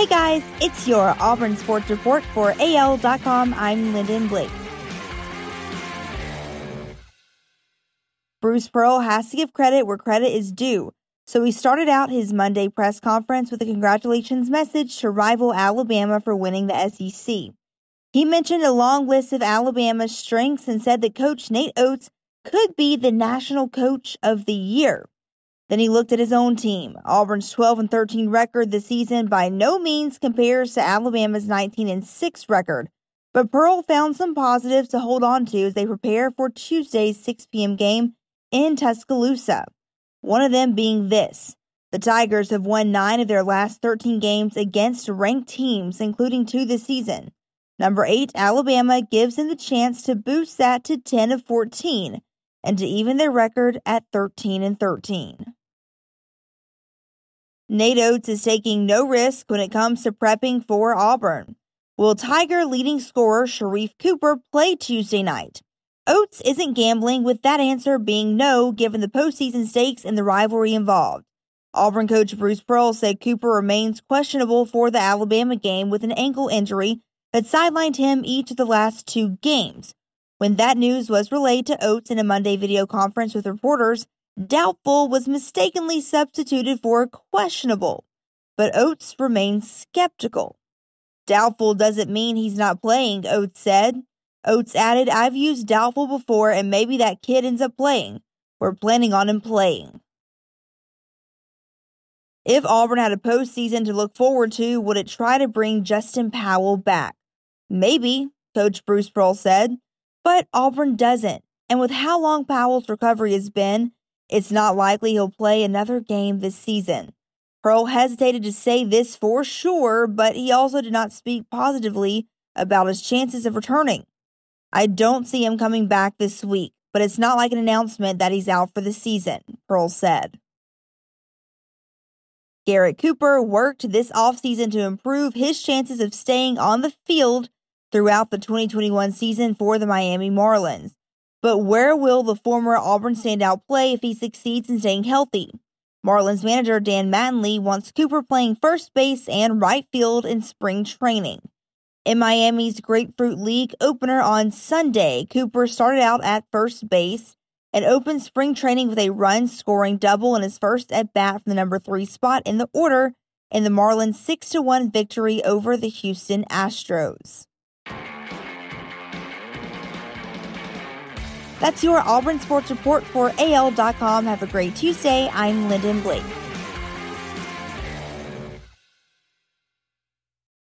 Hey guys, it's your Auburn Sports Report for AL.com. I'm Lyndon Blake. Bruce Pearl has to give credit where credit is due, so he started out his Monday press conference with a congratulations message to rival Alabama for winning the SEC. He mentioned a long list of Alabama's strengths and said that coach Nate Oats could be the national coach of the year. Then he looked at his own team. Auburn's 12 and 13 record this season by no means compares to Alabama's 19 and 6 record, but Pearl found some positives to hold on to as they prepare for Tuesday's 6 p.m. game in Tuscaloosa. One of them being this. The Tigers have won 9 of their last 13 games against ranked teams, including two this season. Number 8, Alabama gives them the chance to boost that to 10 of 14 and to even their record at 13 and 13. Nate Oats is taking no risk when it comes to prepping for Auburn. Will Tiger leading scorer Sharife Cooper play Tuesday night? Oats isn't gambling, with that answer being no given the postseason stakes and the rivalry involved. Auburn coach Bruce Pearl said Cooper remains questionable for the Alabama game with an ankle injury that sidelined him each of the last two games. When that news was relayed to Oats in a Monday video conference with reporters, Doubtful was mistakenly substituted for questionable, but Oats remains skeptical. Doubtful doesn't mean he's not playing, Oats said. Oats added, I've used doubtful before, and maybe that kid ends up playing. We're planning on him playing. If Auburn had a postseason to look forward to, would it try to bring Justin Powell back? Maybe, Coach Bruce Pearl said, but Auburn doesn't. And with how long Powell's recovery has been, it's not likely he'll play another game this season. Pearl hesitated to say this for sure, but he also did not speak positively about his chances of returning. I don't see him coming back this week, but it's not like an announcement that he's out for the season, Pearl said. Garrett Cooper worked this offseason to improve his chances of staying on the field throughout the 2021 season for the Miami Marlins. But where will the former Auburn standout play if he succeeds in staying healthy? Marlins manager Don Mattingly wants Cooper playing first base and right field in spring training. In Miami's Grapefruit League opener on Sunday, Cooper started out at first base and opened spring training with a run scoring double in his first at bat from the number three spot in the order in the Marlins 6 1 victory over the Houston Astros. That's your Auburn Sports Report for AL.com. Have a great Tuesday. I'm Lyndon Blake.